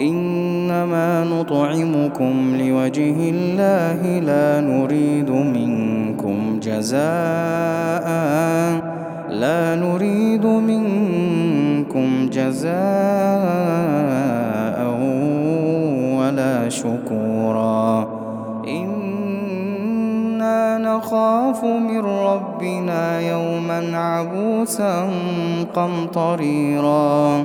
إنما نطعمكم لوجه الله لا نريد منكم جزاء. لا نريد منكم جزاء ولا شكورا. إنا نخاف من ربنا يوما عبوسا قمطريرا.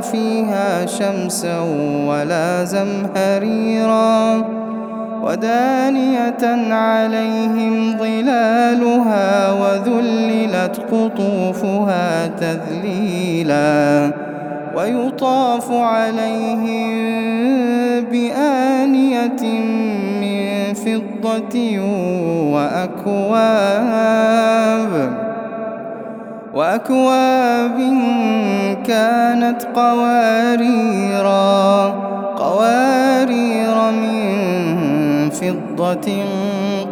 فيها شمسا ولا زمهريرا ودانية عليهم ظلالها وذللت قطوفها تذليلا ويطاف عليهم بآنية من فضة وأكواب وأكواب كانت قواريرا قوارير من فضة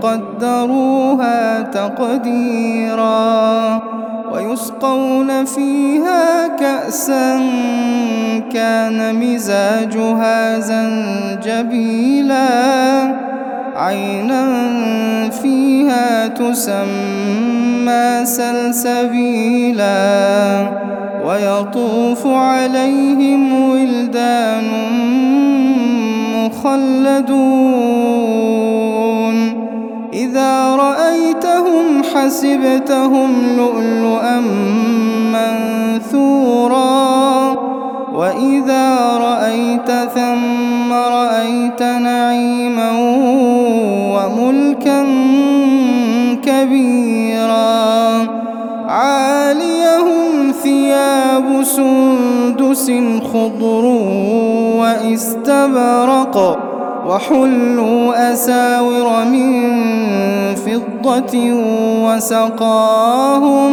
قدروها تقديرا ويسقون فيها كأسا كان مزاجها زنجبيلا. عينا فيها تسمى سلسبيلا ويطوف عليهم ولدان مخلدون. إذا رأيتهم حسبتهم لؤلؤا منثورا. وإذا رأيت ثم رأيت نعيما وملكا كبيرا. عاليهم ثياب سندس خضر واستبرق وحلوا أساور من فضة وسقاهم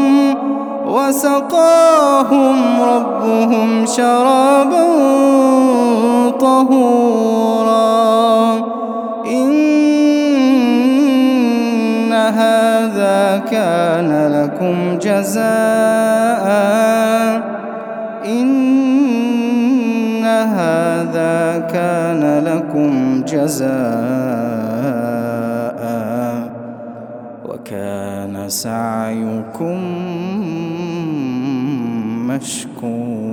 وسقاهم ربهم شرابا طهورا. إن هذا كان لكم جزاء. إن هذا كان لكم جزاء. وكان سعيكم مشكورا.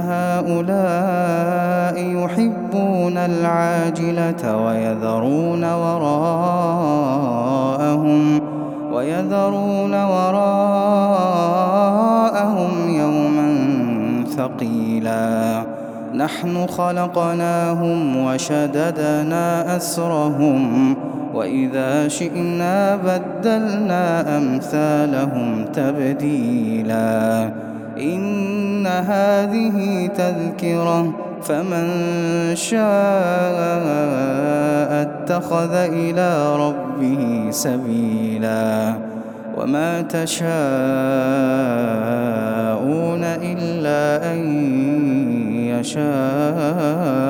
هؤلاء يحبون العاجلة ويذرون وراءهم ويذرون وراءهم يوما ثقيلا. نحن خلقناهم وشددنا أسرهم وإذا شئنا بدلنا أمثالهم تبديلا. إن هذه تذكرة فمن شاء اتخذ إلى ربه سبيلا. وما تشاءون إلا أن يشاء.